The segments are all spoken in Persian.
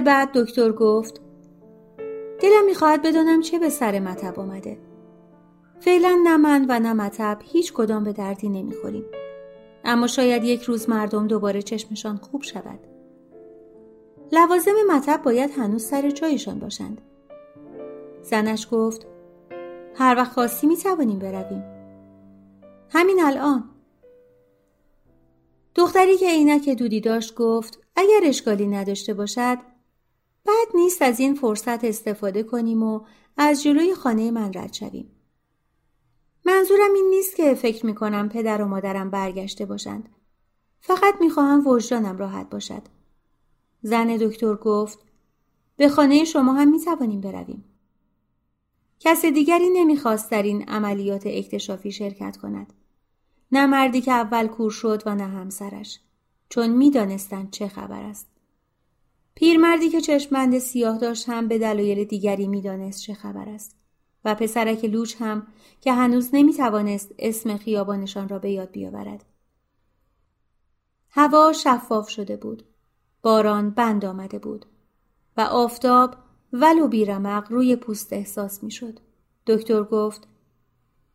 بعد دکتر گفت دلم می‌خواهد بدانم چه به سر مطب آمده فعلا نه من و نه مطب هیچ کدام به دردی نمی‌خوریم. اما شاید یک روز مردم دوباره چشمشان خوب شود. لوازم مطب باید هنوز سر جایشان باشند. زنش گفت هر وقت خواستی می توانیم برویم. همین الان. دختری که عینک دودی داشت گفت اگر اشکالی نداشته باشد بعد نیست از این فرصت استفاده کنیم و از جلوی خانه من رد شویم. منظورم این نیست که فکر می کنم پدر و مادرم برگشته باشند. فقط می خواهم وجدانم راحت باشد. زن دکتر گفت به خانه شما هم می توانیم برویم. کس دیگری نمی‌خواست در این عملیات اکتشافی شرکت کند. نه مردی که اول کور شد و نه همسرش. چون می‌دانستند چه خبر است. پیرمردی که چشمند سیاه داشت هم به دلایل دیگری می‌دانست چه خبر است و پسرک لوچ هم که هنوز نمی‌توانست اسم خیابانشان را به یاد بیاورد. هوا شفاف شده بود. باران بند آمده بود و آفتاب ولو بیرمق روی پوست احساس می‌شد. دکتر گفت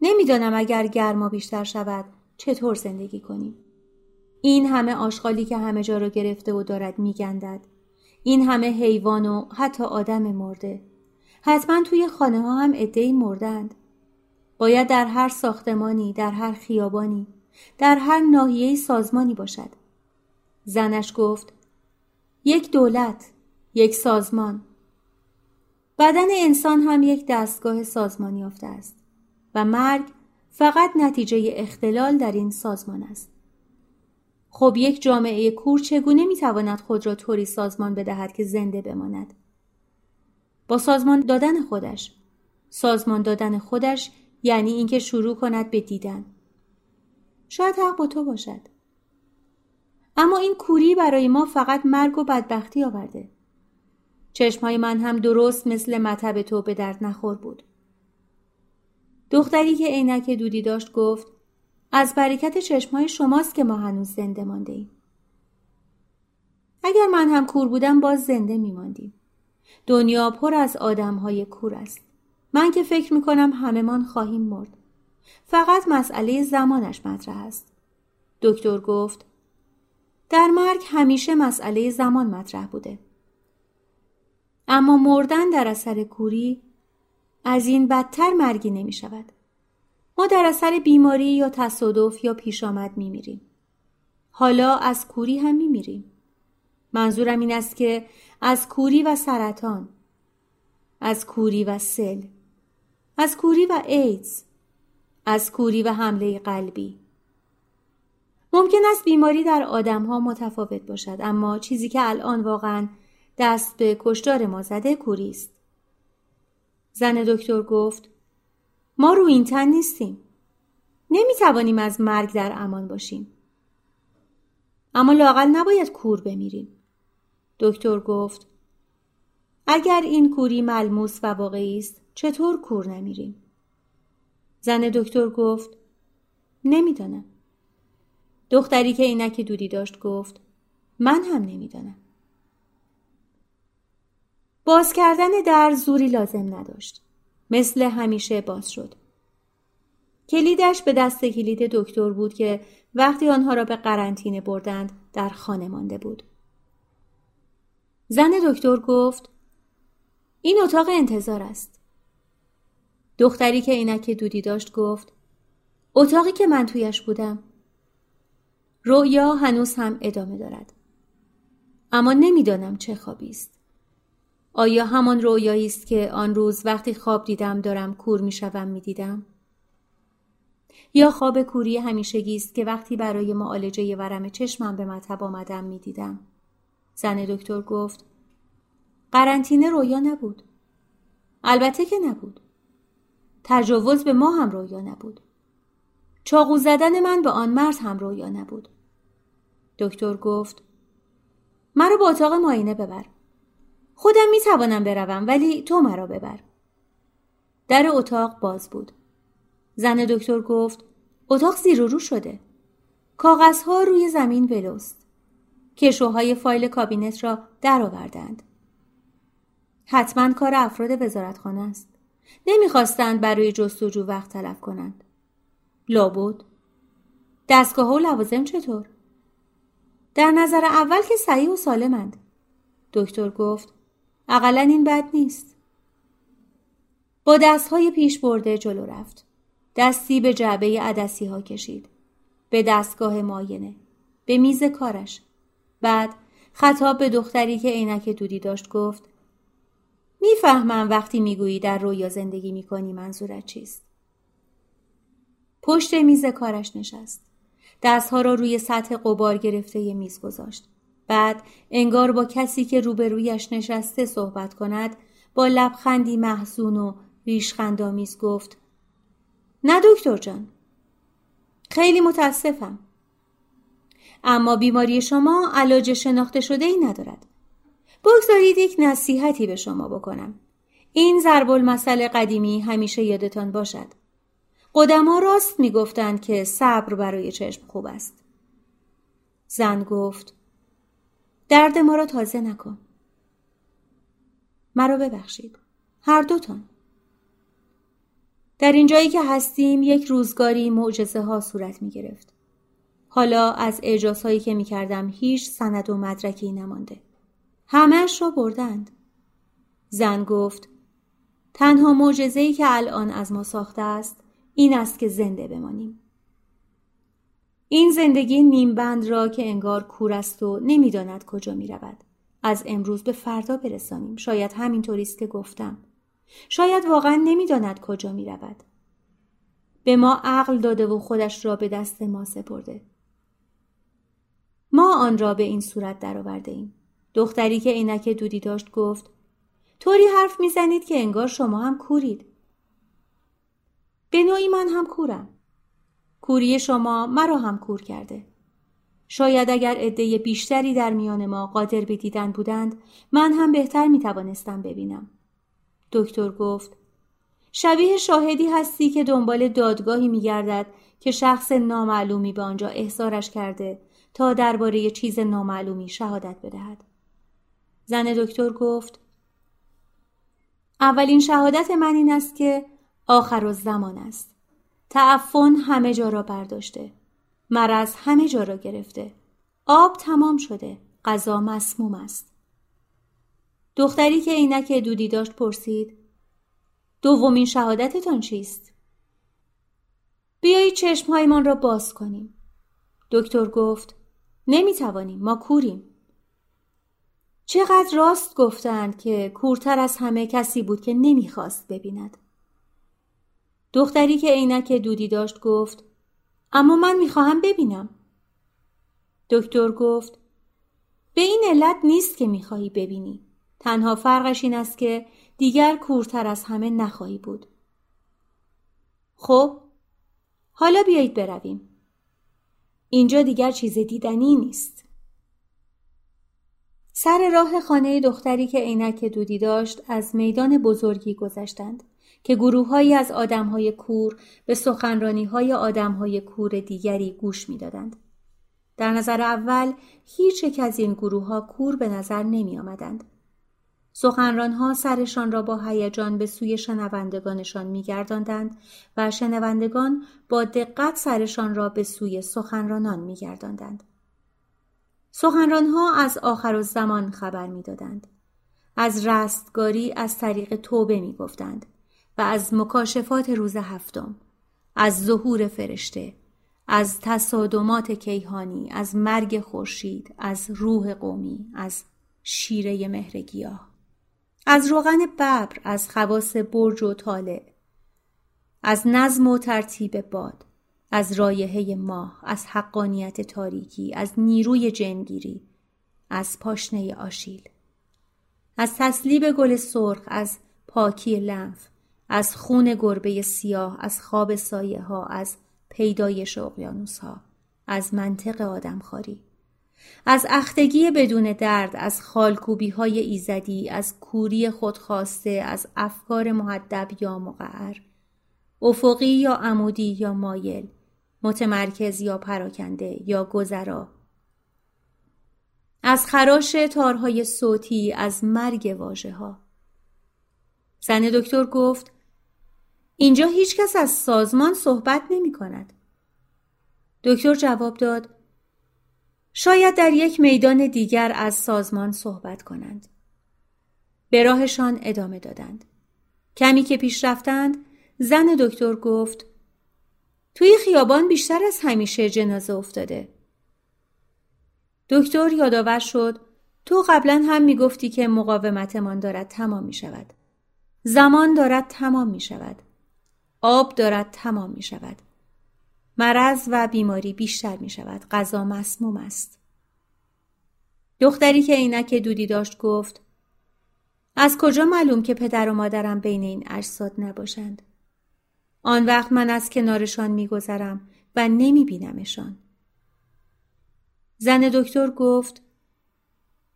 نمی‌دانم اگر گرما بیشتر شود چطور زندگی کنیم. این همه آشغالی که همه جا را گرفته و دارد میگندد این همه حیوان و حتی آدم مرده. حتما توی خانه ها هم ادهی مردند. باید در هر ساختمانی در هر خیابانی در هر ناحیه سازمانی باشد. زنش گفت یک دولت یک سازمان. بدن انسان هم یک دستگاه سازمانی یافته است و مرگ فقط نتیجه اختلال در این سازمان است. خب یک جامعه کور چگونه می‌تواند خود را طوری سازمان بدهد که زنده بماند؟ با سازمان دادن خودش. سازمان دادن خودش یعنی اینکه شروع کند به دیدن. شاید حق با تو باشد. اما این کوری برای ما فقط مرگ و بدبختی آورده. چشمهای من هم درست مثل مطب تو به درد نخور بود. دختری که عینک دودی داشت گفت از برکت چشمهای شماست که ما هنوز زنده مانده ایم. اگر من هم کور بودم باز زنده میماندیم. دنیا پر از آدمهای کور است. من که فکر می‌کنم همهمان خواهیم مرد. فقط مسئله زمانش مطرح است. دکتر گفت در مرگ همیشه مسئله زمان مطرح بوده. اما مردن در اثر کوری از این بدتر مرگی نمی شود. ما در اثر بیماری یا تصادف یا پیش آمد می میریم. حالا از کوری هم می میریم. منظورم این است که از کوری و سرطان از کوری و سل از کوری و ایدز از کوری و حمله قلبی ممکن است بیماری در آدم ها متفاوت باشد اما چیزی که الان واقعا دست به کشتار ما زده کوری است زن دکتر گفت ما رو این تن نیستیم. نمی توانیم از مرگ در امان باشیم. اما لاقل نباید کور بمیریم. دکتر گفت اگر این کوری ملموس و واقعی است چطور کور نمیریم؟ زن دکتر گفت نمی‌دانم. دختری که عینک دودی داشت گفت من هم نمی‌دانم. باز کردن در زوری لازم نداشت. مثل همیشه باز شد. کلیدش به دست کلید دکتر بود که وقتی آنها را به قرنطینه بردند در خانه مانده بود. زن دکتر گفت این اتاق انتظار است. دختری که عینک دودی داشت گفت اتاقی که من تویش بودم. رویا هنوز هم ادامه دارد اما نمی‌دانم چه خوابی است آیا همان رویایی است که آن روز وقتی خواب دیدم دارم کور می‌شوم می‌دیدم یا خواب کوری همیشگی است که وقتی برای معالجه ورم چشمم به مطب آمدم می‌دیدم زن دکتر گفت قرنطینه رویا نبود. البته که نبود. تجاوز به ما هم رویا نبود. چاقو زدن من به آن مرد هم رویا نبود. دکتر گفت مرا به اتاق ماینه ببر. خودم می توانم بروم ولی تو مرا ببر. در اتاق باز بود. زن دکتر گفت اتاق زیر و رو شده. کاغذها روی زمین ولوست کشوهای فایل کابینت را درآوردند. حتما کار افراد وزارتخانه است. نمی‌خواستند برای جستجو وقت تلف کنند. لابد. دستگاه و لوازم چطور؟ در نظر اول که صحیح و سالمند. دکتر گفت اقلا این بد نیست. با دستهای پیش برده جلو رفت. دستی به جعبه عدسی ها کشید. به دستگاه ماینه. به میز کارش. بعد خطاب به دختری که عینک دودی داشت گفت می‌فهمم وقتی می‌گویی در رویا زندگی می‌کنی منظورت چیست. پشت میز کارش نشست. دستها را روی سطح قبار گرفته ی میز گذاشت. بعد انگار با کسی که روبرویش نشسته صحبت کند با لبخندی محزون و ریشخندآمیز گفت نه دکتر جان خیلی متاسفم. اما بیماری شما علاج شناخته شده ای ندارد. بگذارید یک نصیحتی به شما بکنم. این ضرب المثل قدیمی همیشه یادتان باشد. قدما راست می‌گفتند که صبر برای چشم خوب است. زن گفت درد ما را تازه نکن مرا ببخشید هر دوتان در این جایی که هستیم یک روزگاری معجزه ها صورت می گرفت. حالا از اعجاز هایی که می کردم هیچ سند و مدرکی نمانده. همهش را بردند. زن گفت تنها معجزه که الان از ما ساخته است این است که زنده بمانیم. این زندگی نیمبند را که انگار کور است و نمی‌داند کجا می رود. از امروز به فردا برسانیم. شاید همینطوری است که گفتم. شاید واقعا نمی‌داند کجا می رود. به ما عقل داده و خودش را به دست ما سپرده. ما آن را به این صورت درآورده ایم. دختری که عینک دودی داشت گفت طوری حرف می‌زنید که انگار شما هم کورید. به نوعی من هم کورم. کوری شما مرا هم کور کرده. شاید اگر عده بیشتری در میان ما قادر به دیدن بودند من هم بهتر می توانستم ببینم. دکتر گفت شبیه شاهدی هستی که دنبال دادگاهی میگردد که شخص نامعلومی به آنجا احضارش کرده تا درباره چیز نامعلومی شهادت بدهد. زن دکتر گفت اولین شهادت من این است که آخر زمان است. تعفن همه جا را برداشته. مرض همه جا را گرفته. آب تمام شده. غذا مسموم است. دختری که عینک دودی داشت پرسید دومین شهادتتان چیست؟ بیایید چشمهایمان را باز کنیم. دکتر گفت نمی‌توانیم ما کوریم. چقدر راست گفتند که کورتر از همه کسی بود که نمی‌خواست ببیند. دختری که عینک دودی داشت گفت اما من می‌خواهم ببینم. دکتر گفت به این علت نیست که می‌خواهی ببینی. تنها فرقش این است که دیگر کورتر از همه نخواهی بود. خب حالا بیایید برویم. اینجا دیگر چیز دیدنی نیست. سر راه خانه دختری که عینک دودی داشت از میدان بزرگی گذشتند که گروههایی از آدمهای کور به سخنرانی های آدمهای کور دیگری گوش می‌دادند. در نظر اول هیچ یک از این گروه ها کور به نظر نمی آمدند. سخنرانها سرشان را با هیجان به سوی شنوندگانشان میگرداندند و شنوندگان با دقت سرشان را به سوی سخنرانان میگرداندند. سخنرانها از آخر زمان خبر می‌دادند. از رستگاری از طریق توبه می‌گفتند و از مکاشفات روز هفتم، از ظهور فرشته، از تصادمات کیهانی از مرگ خورشید از روح قومی از شیره مهرگیاه از روغن ببر از خواص برج و طالع از نظم و ترتیب باد از رایحه ماه از حقانیت تاریکی از نیروی جنگیری از پاشنه آشیل از تسلیب گل سرخ از پاکی لنف از خون گربه سیاه از خواب سایه ها از پیدایش اقیانوس ها از منطق آدمخواری از اختگی بدون درد از خالکوبی های ایزدی از کوری خودخواسته از افکار محدب یا مقعر افقی یا عمودی یا مایل متمرکز یا پراکنده یا گذرا از خراش تارهای صوتی از مرگ واژه ها زن دکتر گفت اینجا هیچکس از سازمان صحبت نمی کند. دکتر جواب داد شاید در یک میدان دیگر از سازمان صحبت کنند. به راهشان ادامه دادند. کمی که پیش رفتند زن دکتر گفت توی خیابان بیشتر از همیشه جنازه افتاده. دکتر یادآور شد تو قبلا هم می‌گفتی که مقاومتمان دارد تمام می شود. زمان دارد تمام می شود. آب دارد تمام می شود. مرض و بیماری بیشتر می شود. غذا مسموم است. دختری که عینک دودی داشت گفت از کجا معلوم که پدر و مادرم بین این اجساد نباشند؟ آن وقت من از کنارشان میگذرم و نمی بینمشان. زن دکتر گفت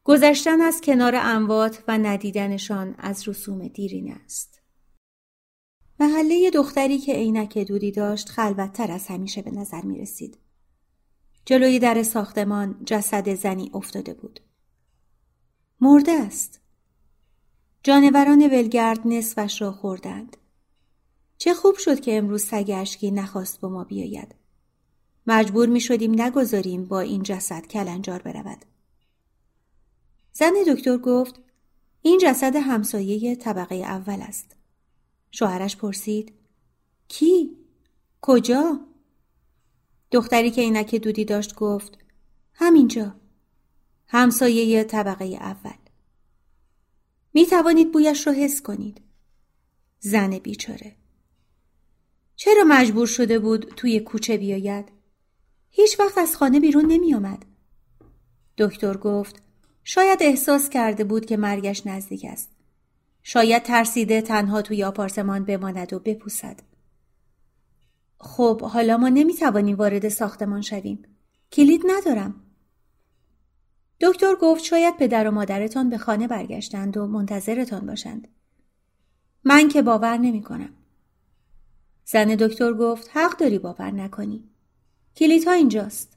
گذشتن از کنار اموات و ندیدنشان از رسوم دیرین است. محله دختری که عینک دودی داشت خلوتتر از همیشه به نظر می رسید. جلوی در ساختمان جسد زنی افتاده بود. مرده است. جانوران ولگرد نصفش را خوردند. چه خوب شد که امروز سگ اشکی نخواست با ما بیاید. مجبور می شدیم نگذاریم با این جسد کلنجار برود. زن دکتر گفت این جسد همسایه طبقه اول است. شوهرش پرسید کی؟ کجا؟ دختری که اینک دودی داشت گفت همینجا. همسایه طبقه اول. می توانید بویش را حس کنید. زن بیچاره. چرا مجبور شده بود توی کوچه بیاید؟ هیچ وقت از خانه بیرون نمی آمد. دکتر گفت شاید احساس کرده بود که مرگش نزدیک است. شاید ترسیده تنها توی آپارتمان بماند و بپوسد. خب حالا ما نمی توانیم وارد ساختمان شویم. کلید ندارم. دکتر گفت شاید پدر و مادرتان به خانه برگشتند و منتظرتان باشند. من که باور نمی کنم. زن دکتر گفت حق داری باور نکنی. کلیت ها اینجاست.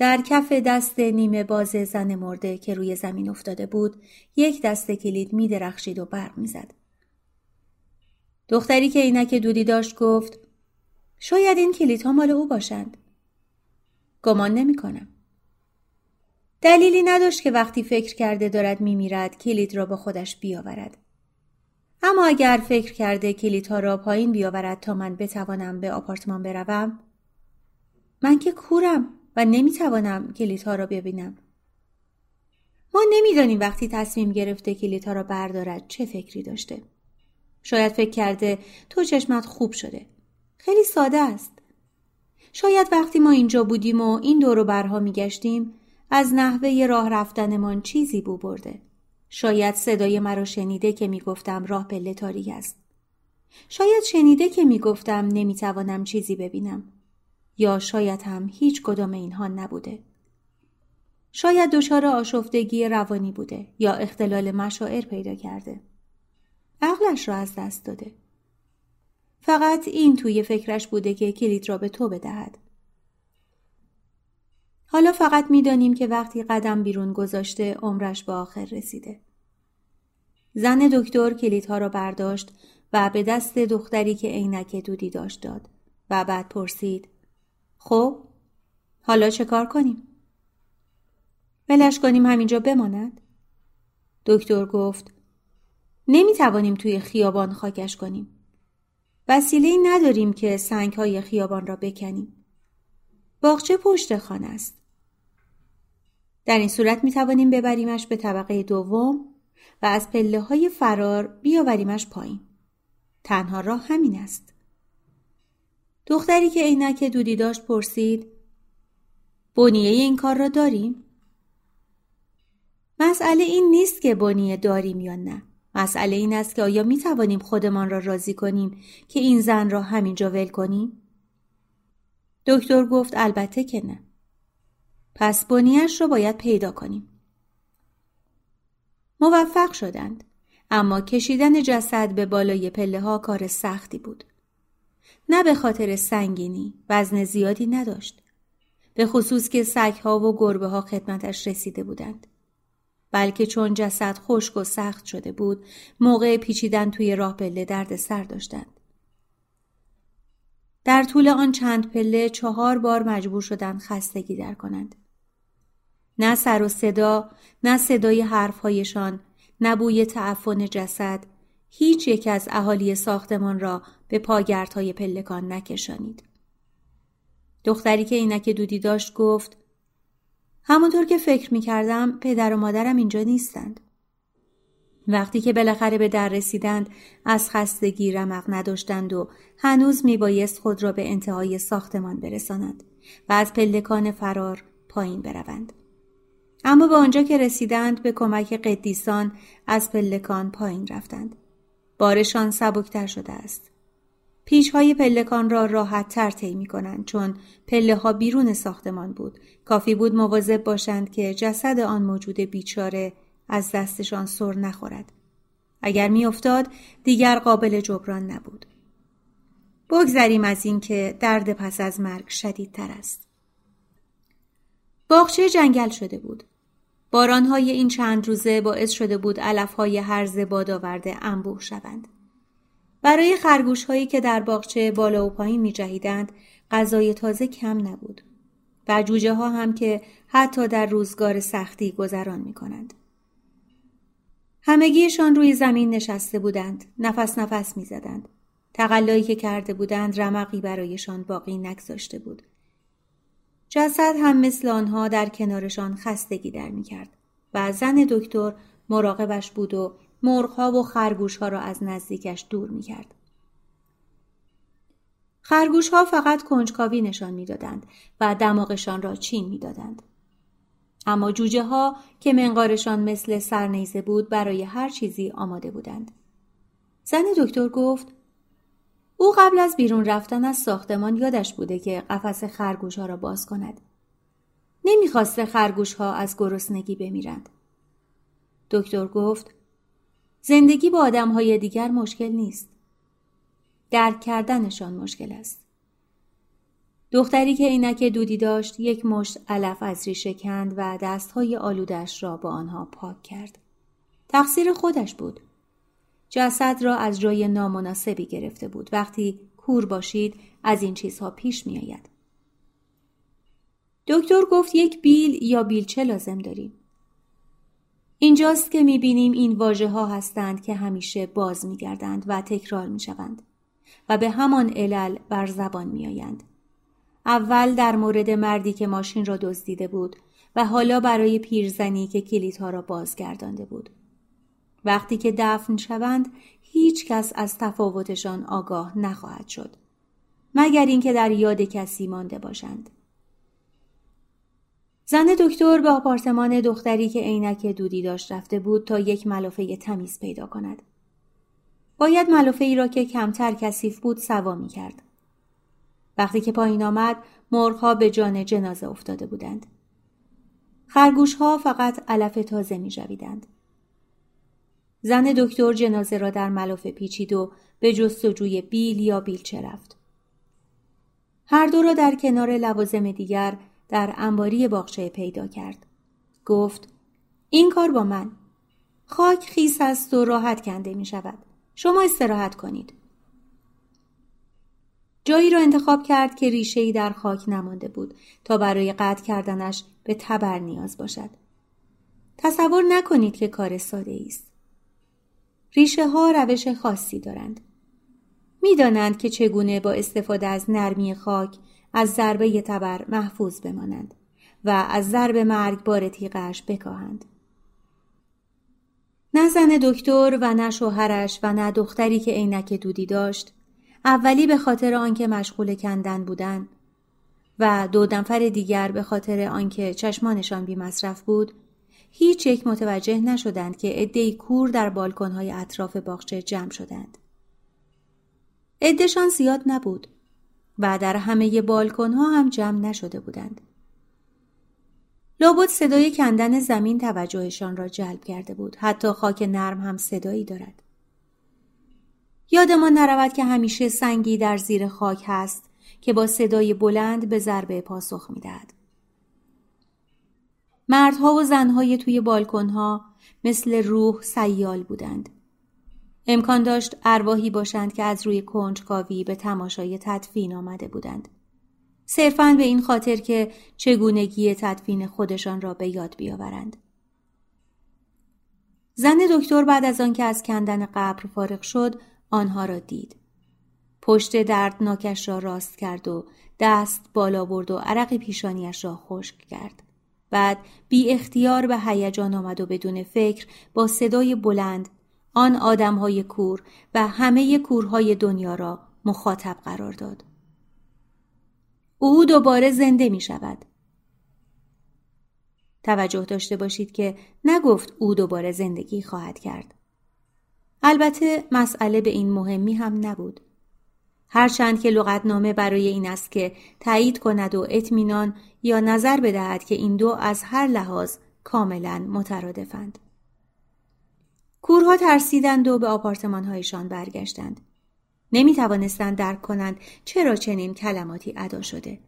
در کف دست نیمه باز زن مرده که روی زمین افتاده بود یک دست کلید می درخشید و برق می زد. دختری که اینک دودی داشت گفت شاید این کلیت ها مال او باشند. گمان نمی کنم. دلیلی نداشت که وقتی فکر کرده دارد میرد کلید را با خودش بیاورد. اما اگر فکر کرده کلیدها را پایین بیاورد تا من بتوانم به آپارتمان بروم من که کورم و نمی‌توانم کلیدها را ببینم. ما نمی‌دانیم وقتی تصمیم گرفته کلیدها را بردارد چه فکری داشته. شاید فکر کرده تو چشمت خوب شده. خیلی ساده است. شاید وقتی ما اینجا بودیم و این دور و برها میگشتیم از نحوه راه رفتنمان چیزی بو برده. شاید صدای مرا شنیده که می‌گفتم راه پله تاریک است. شاید شنیده که می‌گفتم نمی‌توانم چیزی ببینم. یا شاید هم هیچ کدام اینها نبوده. شاید دچار آشفتگی روانی بوده یا اختلال مشاعر پیدا کرده. عقلش را از دست داده. فقط این توی فکرش بوده که کلید را به تو بدهد. حالا فقط می‌دانیم که وقتی قدم بیرون گذاشته عمرش به آخر رسیده. زن دکتر کلیدها را برداشت و به دست دختری که عینک دودی داشت داد و بعد پرسید خب حالا چه کار کنیم؟ ولش کنیم همینجا بماند؟ دکتر گفت نمی توانیم توی خیابان خاکش کنیم. وسیله نداریم که سنگ های خیابان را بکنیم. باغچه پشت خانه است. در این صورت می توانیم ببریمش به طبقه دوم و از پله های فرار بیاوریمش پایین. تنها راه همین است. دختری که عینک دودی داشت پرسید بنیه این کار را داریم؟ مسئله این نیست که بنیه داریم یا نه. مسئله این است که آیا می توانیم خودمان را راضی کنیم که این زن را همینجا ول کنیم؟ دکتر گفت البته که نه. پس بنیش را باید پیدا کنیم. موفق شدند. اما کشیدن جسد به بالای پله ها کار سختی بود. نه به خاطر سنگینی وزن زیادی نداشت. به خصوص که ها و گربه ها خدمتش رسیده بودند. بلکه چون جسد خشک و سخت شده بود موقع پیچیدن توی راه پله درد سر داشتند. در طول آن چند پله چهار بار مجبور شدند خستگی در کنند. نه سر و صدا، نه صدای حرفهایشان، نه بوی تعفن جسد، هیچ یک از اهالی ساختمان را به پاگردهای پلکان نکشانید. دختری که اینک دودی داشت گفت همونطور که فکر می کردم پدر و مادرم اینجا نیستند. وقتی که بالاخره به در رسیدند از خستگی رمق نداشتند و هنوز می بایست خود را به انتهای ساختمان برسانند و از پلکان فرار پایین بروند. اما به آنجا که رسیدند به کمک قدیسان از پلکان پایین رفتند. بارشان سبکتر شده است. پیشهای پلکان را راحت تر طی می کنند چون پله ها بیرون ساختمان بود. کافی بود مواظب باشند که جسد آن موجود بیچاره از دستشان سر نخورد. اگر میافتاد دیگر قابل جبران نبود. بگذریم از اینکه درد پس از مرگ شدیدتر است. باغچه جنگل شده بود. بارانهای این چند روزه باعث شده بود علفهای هرز باد آورده انبوه شوند. برای خرگوش هایی که در باغچه بالا و پایین می جهیدند غذای تازه کم نبود و جوجه ها هم که حتی در روزگار سختی گذران می کنند. همگیشان روی زمین نشسته بودند نفس نفس می زدند. تقلایی که کرده بودند رمقی برایشان باقی نگذاشته بود. جسد هم مثل آنها در کنارشان خستگی در می کرد و زن دکتر مراقبش بود و مرغها و خرگوشها را از نزدیکش دور می کرد. خرگوشها فقط کنجکاوی نشان می‌دادند و دماغشان را چین می‌دادند. اما جوجه ها که منقارشان مثل سرنیزه بود برای هر چیزی آماده بودند. زن دکتر گفت او قبل از بیرون رفتن از ساختمان یادش بوده که قفس خرگوش ها را باز کند. نمی‌خواسته خرگوش ها از گرسنگی بمیرند. دکتر گفت زندگی با آدم های دیگر مشکل نیست. درک کردنشان مشکل است. دختری که اینک دودی داشت یک مشت علف از ریشه کند و دستهای آلودش را با آنها پاک کرد. تقصیر خودش بود. جسد را از جای نامناسبی گرفته بود. وقتی کور باشید از این چیزها پیش می آید. دکتر گفت یک بیل یا بیلچه لازم داریم. اینجاست که می بینیم این واجه ها هستند که همیشه باز می گردند و تکرار می شوند و به همان علل بر زبان می آیند. اول در مورد مردی که ماشین را دزدیده بود و حالا برای پیرزنی که کلیدها را بازگردانده بود. وقتی که دفن شوند هیچ کس از تفاوتشان آگاه نخواهد شد مگر اینکه در یاد کسی مانده باشند زن دکتر به آپارتمان دختری که عینک دودی داشت رفته بود تا یک ملافه تمیز پیدا کند باید ملافه ای را که کمتر کثیف بود سوا می کرد. وقتی که پایین آمد مرغها به جان جنازه افتاده بودند. خرگوش ها فقط علف تازه می جویدند. زن دکتر جنازه را در ملافه پیچید و به جستجوی بیل یا بیلچه رفت. هر دو را در کنار لوازم دیگر در انباری باغچه پیدا کرد. گفت این کار با من. خاک خیس است و راحت کنده می شود. شما استراحت کنید. جایی را انتخاب کرد که ریشهای در خاک نمانده بود تا برای قطع کردنش به تبر نیاز باشد. تصور نکنید که کار ساده است. ریشه ها روش خاصی دارند. می‌دانند که چگونه با استفاده از نرمی خاک از ضربه تبر محفوظ بمانند و از ضرب مرگبار تیغش بکاهند. نه زن دکتر و نه شوهرش و نه دختری که عینک دودی داشت اولی به خاطر آنکه مشغول کندن بودند و دو نفر دیگر به خاطر آنکه چشمانشان بی مصرف بود هیچ یک متوجه نشدند که عدهای کور در بالکنهای اطراف باغچه جمع شدند. عدهشان زیاد نبود و در همه بالکنها هم جمع نشده بودند. لابد صدای کندن زمین توجهشان را جلب کرده بود. حتی خاک نرم هم صدایی دارد. یادمان نرود که همیشه سنگی در زیر خاک هست که با صدای بلند به ضربه پاسخ می‌دهد. مردها و زنهای توی بالکنها مثل روح سیال بودند. امکان داشت ارواحی باشند که از روی کنجکاوی به تماشای تدفین آمده بودند. صرفاً به این خاطر که چگونگی تدفین خودشان را به یاد بیاورند. زن دکتر بعد از آنکه از کندن قبر فارغ شد آنها را دید. پشت دردناکش را راست کرد و دست بالا برد و عرق پیشانیش را خشک کرد. بعد بی اختیار به هیجان آمد و بدون فکر با صدای بلند آن آدمهای کور و همه کورهای دنیا را مخاطب قرار داد. او دوباره زنده می شود. توجه داشته باشید که نگفت او دوباره زندگی خواهد کرد. البته مسئله به این مهمی هم نبود. هرچند که لغتنامه برای این است که تایید کند و اطمینان یا نظر بدهد که این دو از هر لحاظ کاملا مترادفند. کورها ترسیدند و به آپارتمانهایشان برگشتند. نمی توانستند درک کنند چرا چنین کلماتی ادا شده.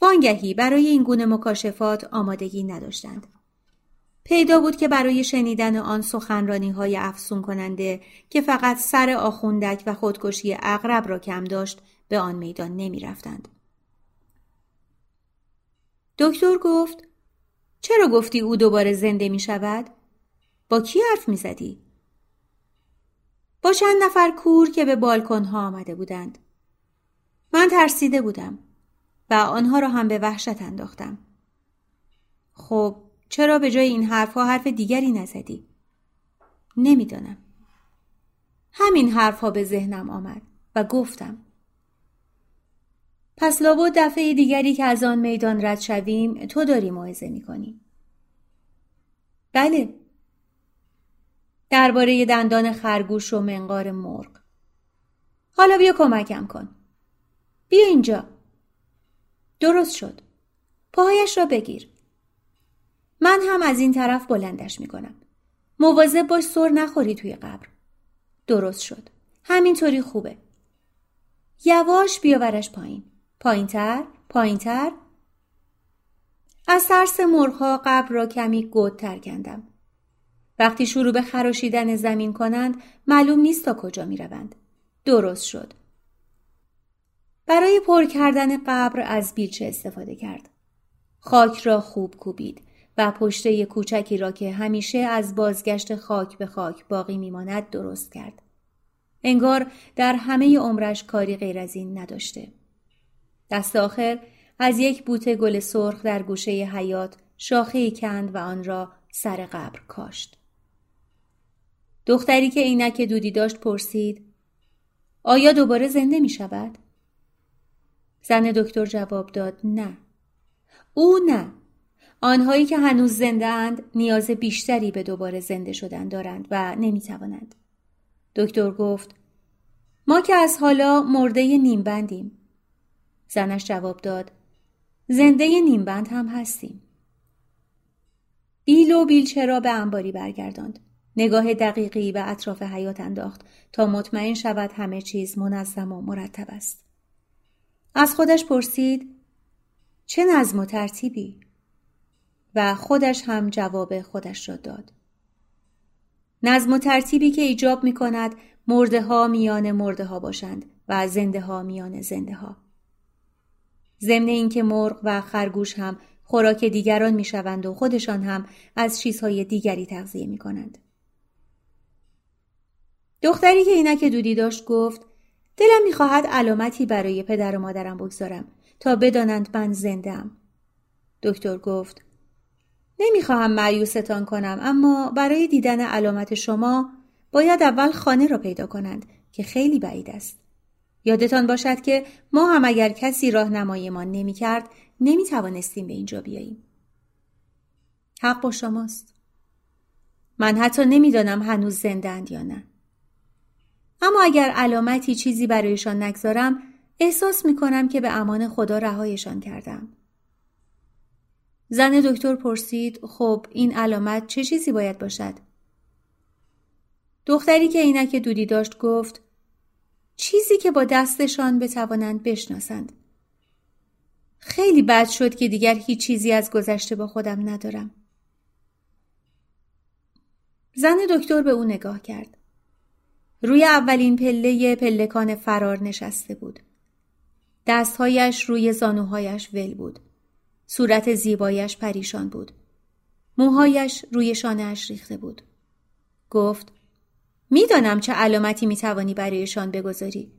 وانگهی برای این گونه مکاشفات آمادگی نداشتند. پیدا بود که برای شنیدن آن سخنرانی های افسون کننده که فقط سر آخوندک و خودکشی اغرب را کم داشت به آن میدان نمی رفتند. دکتر گفت چرا گفتی او دوباره زنده می شود؟ با کی حرف می زدی؟ با چند نفر کور که به بالکن ها آمده بودند. من ترسیده بودم و آنها را هم به وحشت انداختم. خب چرا به جای این حرفها حرف دیگری نزدی؟ نمی‌دانم. همین حرفها به ذهنم آمد و گفتم. پس لابد دفعه دیگری که از آن میدان رد شویم تو داری موعظه می‌کنی. بله. درباره دندان خرگوش و منقار مرغ. حالا بیا کمکم کن. بیا اینجا. درست شد. پاهایش را بگیر. من هم از این طرف بلندش می‌کنم. مواظب باش سر نخوری توی قبر. درست شد. همینطوری خوبه. یواش بیاورش پایین. پایینتر، پایینتر. از ترس مرغها قبر را کمی گودتر کندم. وقتی شروع به خراشیدن زمین کنند معلوم نیست تا کجا می روند. درست شد. برای پر کردن قبر از بیلچه استفاده کرد. خاک را خوب کوبید و پشته کوچکی را که همیشه از بازگشت خاک به خاک باقی میماند درست کرد. انگار در همه عمرش کاری غیر از این نداشته. دست آخر از یک بوته گل سرخ در گوشه حیات شاخه کند و آن را سر قبر کاشت. دختری که عینک دودی داشت پرسید آیا دوباره زنده می شود؟ زن دکتر جواب داد نه. او نه. آنهایی که هنوز زنده اند نیاز بیشتری به دوباره زنده شدن دارند و نمی توانند. دکتر گفت ما که از حالا مرده نیمبندیم. زنش جواب داد زنده نیمبند هم هستیم. بیل و بیلچه را به انباری برگرداند. نگاه دقیقی به اطراف حیات انداخت تا مطمئن شود همه چیز منظم و مرتب است. از خودش پرسید چه نظم و ترتیبی؟ و خودش هم جواب خودش را داد. نظم و ترتیبی که ایجاب می کند مرده ها میان مرده ها باشند و زنده ها میان زنده ها. ضمن اینکه مرغ و خرگوش هم خوراک دیگران می شوند و خودشان هم از چیزهای دیگری تغذیه می کنند. دختری که اینک دودی داشت گفت دلم می‌خواهد علامتی برای پدر و مادرم بگذارم تا بدانند من زنده دکتر گفت نمی‌خواهم معیوستان کنم اما برای دیدن علامت شما باید اول خانه را پیدا کنند که خیلی بعید است. یادتان باشد که ما هم اگر کسی راهنماییمان نمی‌کرد نمی توانستیم به اینجا بیاییم. حق با شماست. من حتی نمی‌دانم هنوز زنده یا نه. اما اگر علامتی چیزی برایشان نگذارم احساس می کنم که به امان خدا رهایشان کردم. زن دکتر پرسید خب این علامت چه چیزی باید باشد؟ دختری که عینک دودی داشت گفت چیزی که با دستشان بتوانند بشناسند. خیلی بد شد که دیگر هیچ چیزی از گذشته با خودم ندارم. زن دکتر به او نگاه کرد. روی اولین پله پلکان فرار نشسته بود. دستهایش روی زانوهایش ول بود. صورت زیبایش پریشان بود. موهایش روی شانهاش ریخته بود. گفت می‌دانم چه علامتی می‌توانی برایشان بگذاری.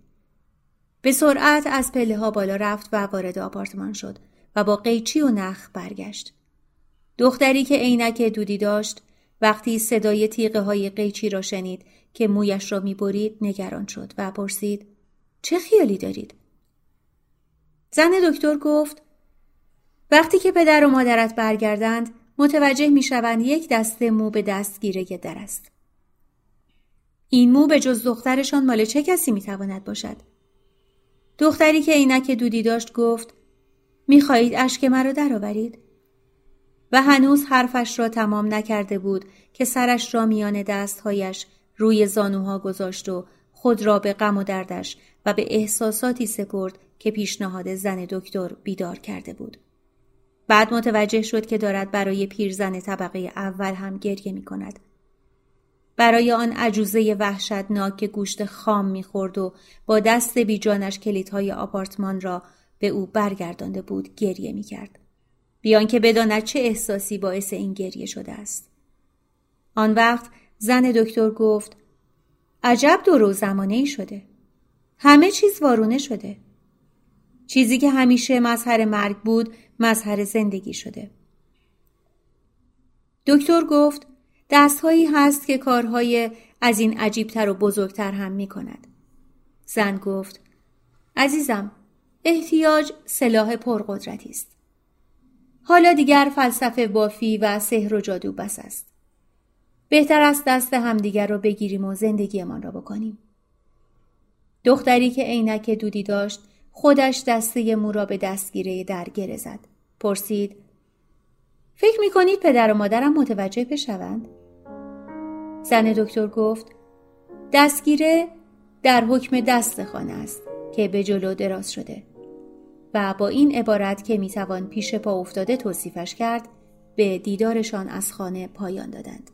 به سرعت از پله ها بالا رفت و وارد آپارتمان شد و با قیچی و نخ برگشت. دختری که عینک دودی داشت وقتی صدای تیغه های قیچی را شنید که مویش را می‌برید نگران شد و پرسید چه خیالی دارید؟ زن دکتر گفت وقتی که پدر و مادرت برگردند متوجه می‌شوند یک دسته مو به دستگیره در است. این مو به جز دخترشان مال چه کسی می‌تواند باشد؟ دختری که عینک دودی داشت گفت می‌خواهید اشک مرا درآورید؟ و هنوز حرفش را تمام نکرده بود که سرش را میان دستهایش روی زانوها گذاشت و خود را به غم و دردش و به احساساتی سپرد که پیشنهاد زن دکتر بیدار کرده بود. بعد متوجه شد که دارد برای پیرزن طبقه اول هم گریه می کند. برای آن عجوزه وحشتناک که گوشت خام می‌خورد و با دست بیجانش کلیدهای آپارتمان را به او برگردانده بود گریه می‌کرد. بیان که بداند چه احساسی باعث این گریه شده است. آن وقت زن دکتر گفت عجب دورو زمانه ای شده. همه چیز وارونه شده. چیزی که همیشه مظهر مرگ بود مظهر زندگی شده. دکتر گفت دستهایی هست که کارهای از این عجیبتر و بزرگتر هم می کند. زن گفت عزیزم احتیاج سلاح پرقدرتی است. حالا دیگر فلسفه بافی و سحر و جادو بس است. بهتر است دست همدیگر را بگیریم و زندگیمان را بکنیم. دختری که عینک دودی داشت خودش دسته مو را به دستگیره در گره زد. پرسید فکر می کنید پدر و مادرم متوجه بشوند؟ زن دکتر گفت دستگیره در حکم دست خانه است که به جلو دراز شده و با این عبارت که می‌توان پیش پا افتاده توصیفش کرد به دیدارشان از خانه پایان دادند.